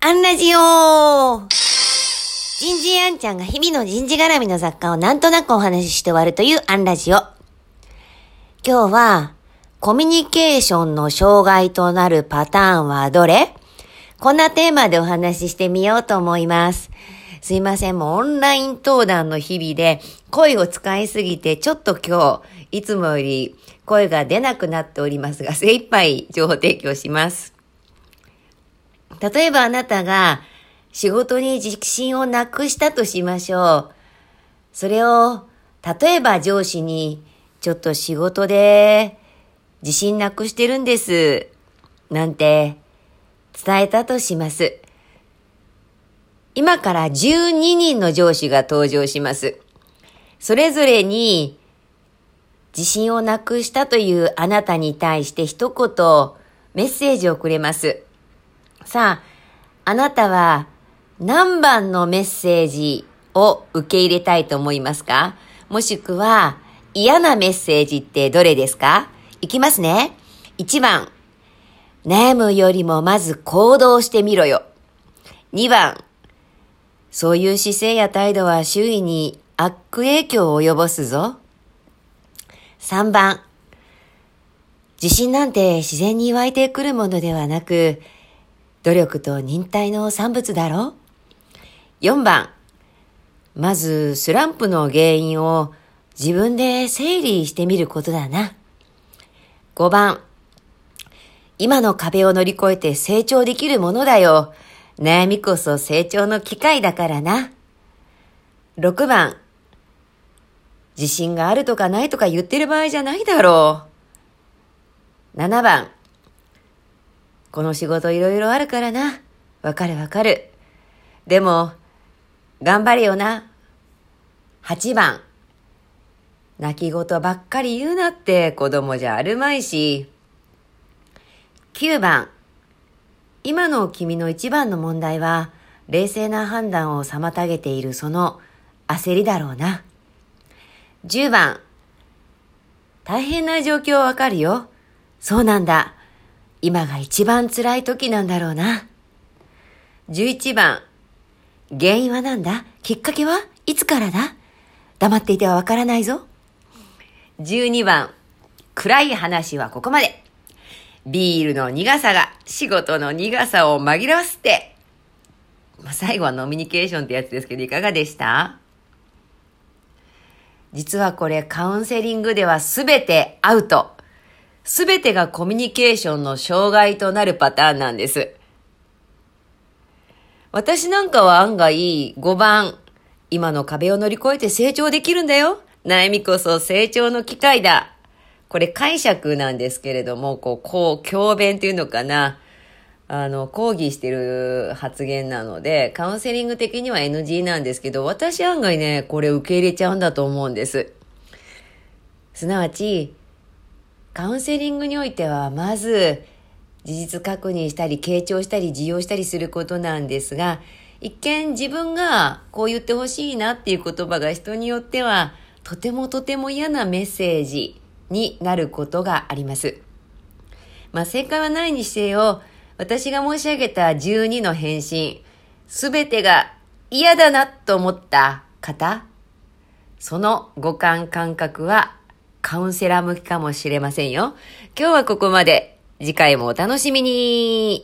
アンラジオ人事アンちゃんが日々の人事絡みの雑貨をなんとなくお話しして終わるというアンラジオ。今日は、コミュニケーションの障害となるパターンはどれ？こんなテーマでお話ししてみようと思います。すいません、もうオンライン登壇の日々で声を使いすぎてちょっと今日、いつもより声が出なくなっておりますが、精一杯情報提供します。例えばあなたが仕事に自信をなくしたとしましょう。それを、例えば上司に、ちょっと仕事で自信なくしてるんです。なんて伝えたとします。今から12人の上司が登場します。それぞれに自信をなくしたというあなたに対して一言メッセージをくれます。さあ、あなたは何番のメッセージを受け入れたいと思いますか？もしくは嫌なメッセージってどれですか？いきますね。1番、悩むよりもまず行動してみろよ。2番、そういう姿勢や態度は周囲に悪影響を及ぼすぞ。3番、自信なんて自然に湧いてくるものではなく、努力と忍耐の産物だろう ?4 番、まずスランプの原因を自分で整理してみることだな。5番、今の壁を乗り越えて成長できるものだよ。悩みこそ成長の機会だからな。6番、自信があるとかないとか言ってる場合じゃないだろう。7番、この仕事いろいろあるからな。わかるわかる。でも、頑張れよな。8番。泣き言ばっかり言うなって子供じゃあるまいし。9番。今の君の一番の問題は、冷静な判断を妨げているその焦りだろうな。10番。大変な状況わかるよ。そうなんだ。今が一番辛い時なんだろうな。11番、原因は何だ？きっかけは？いつからだ？黙っていてはわからないぞ。12番、暗い話はここまで。ビールの苦さが仕事の苦さを紛らわせて。まあ、最後はノミニケーションってやつですけど、いかがでした？実はこれカウンセリングではすべてアウト。すべてがコミュニケーションの障害となるパターンなんです。私なんかは案外5番、今の壁を乗り越えて成長できるんだよ。悩みこそ成長の機会だ。これ解釈なんですけれども、こう、こう、教鞭っていうのかな。あの、抗議してる発言なので、カウンセリング的には NG なんですけど、私案外ね、これ受け入れちゃうんだと思うんです。すなわち、カウンセリングにおいては、まず、事実確認したり、傾聴したり、受容したりすることなんですが、一見自分がこう言ってほしいなっていう言葉が人によっては、とてもとても嫌なメッセージになることがあります。まあ正解はないにせよ、私が申し上げた12の返信、すべてが嫌だなと思った方、その五感感覚はカウンセラー向きかもしれませんよ。今日はここまで。次回もお楽しみに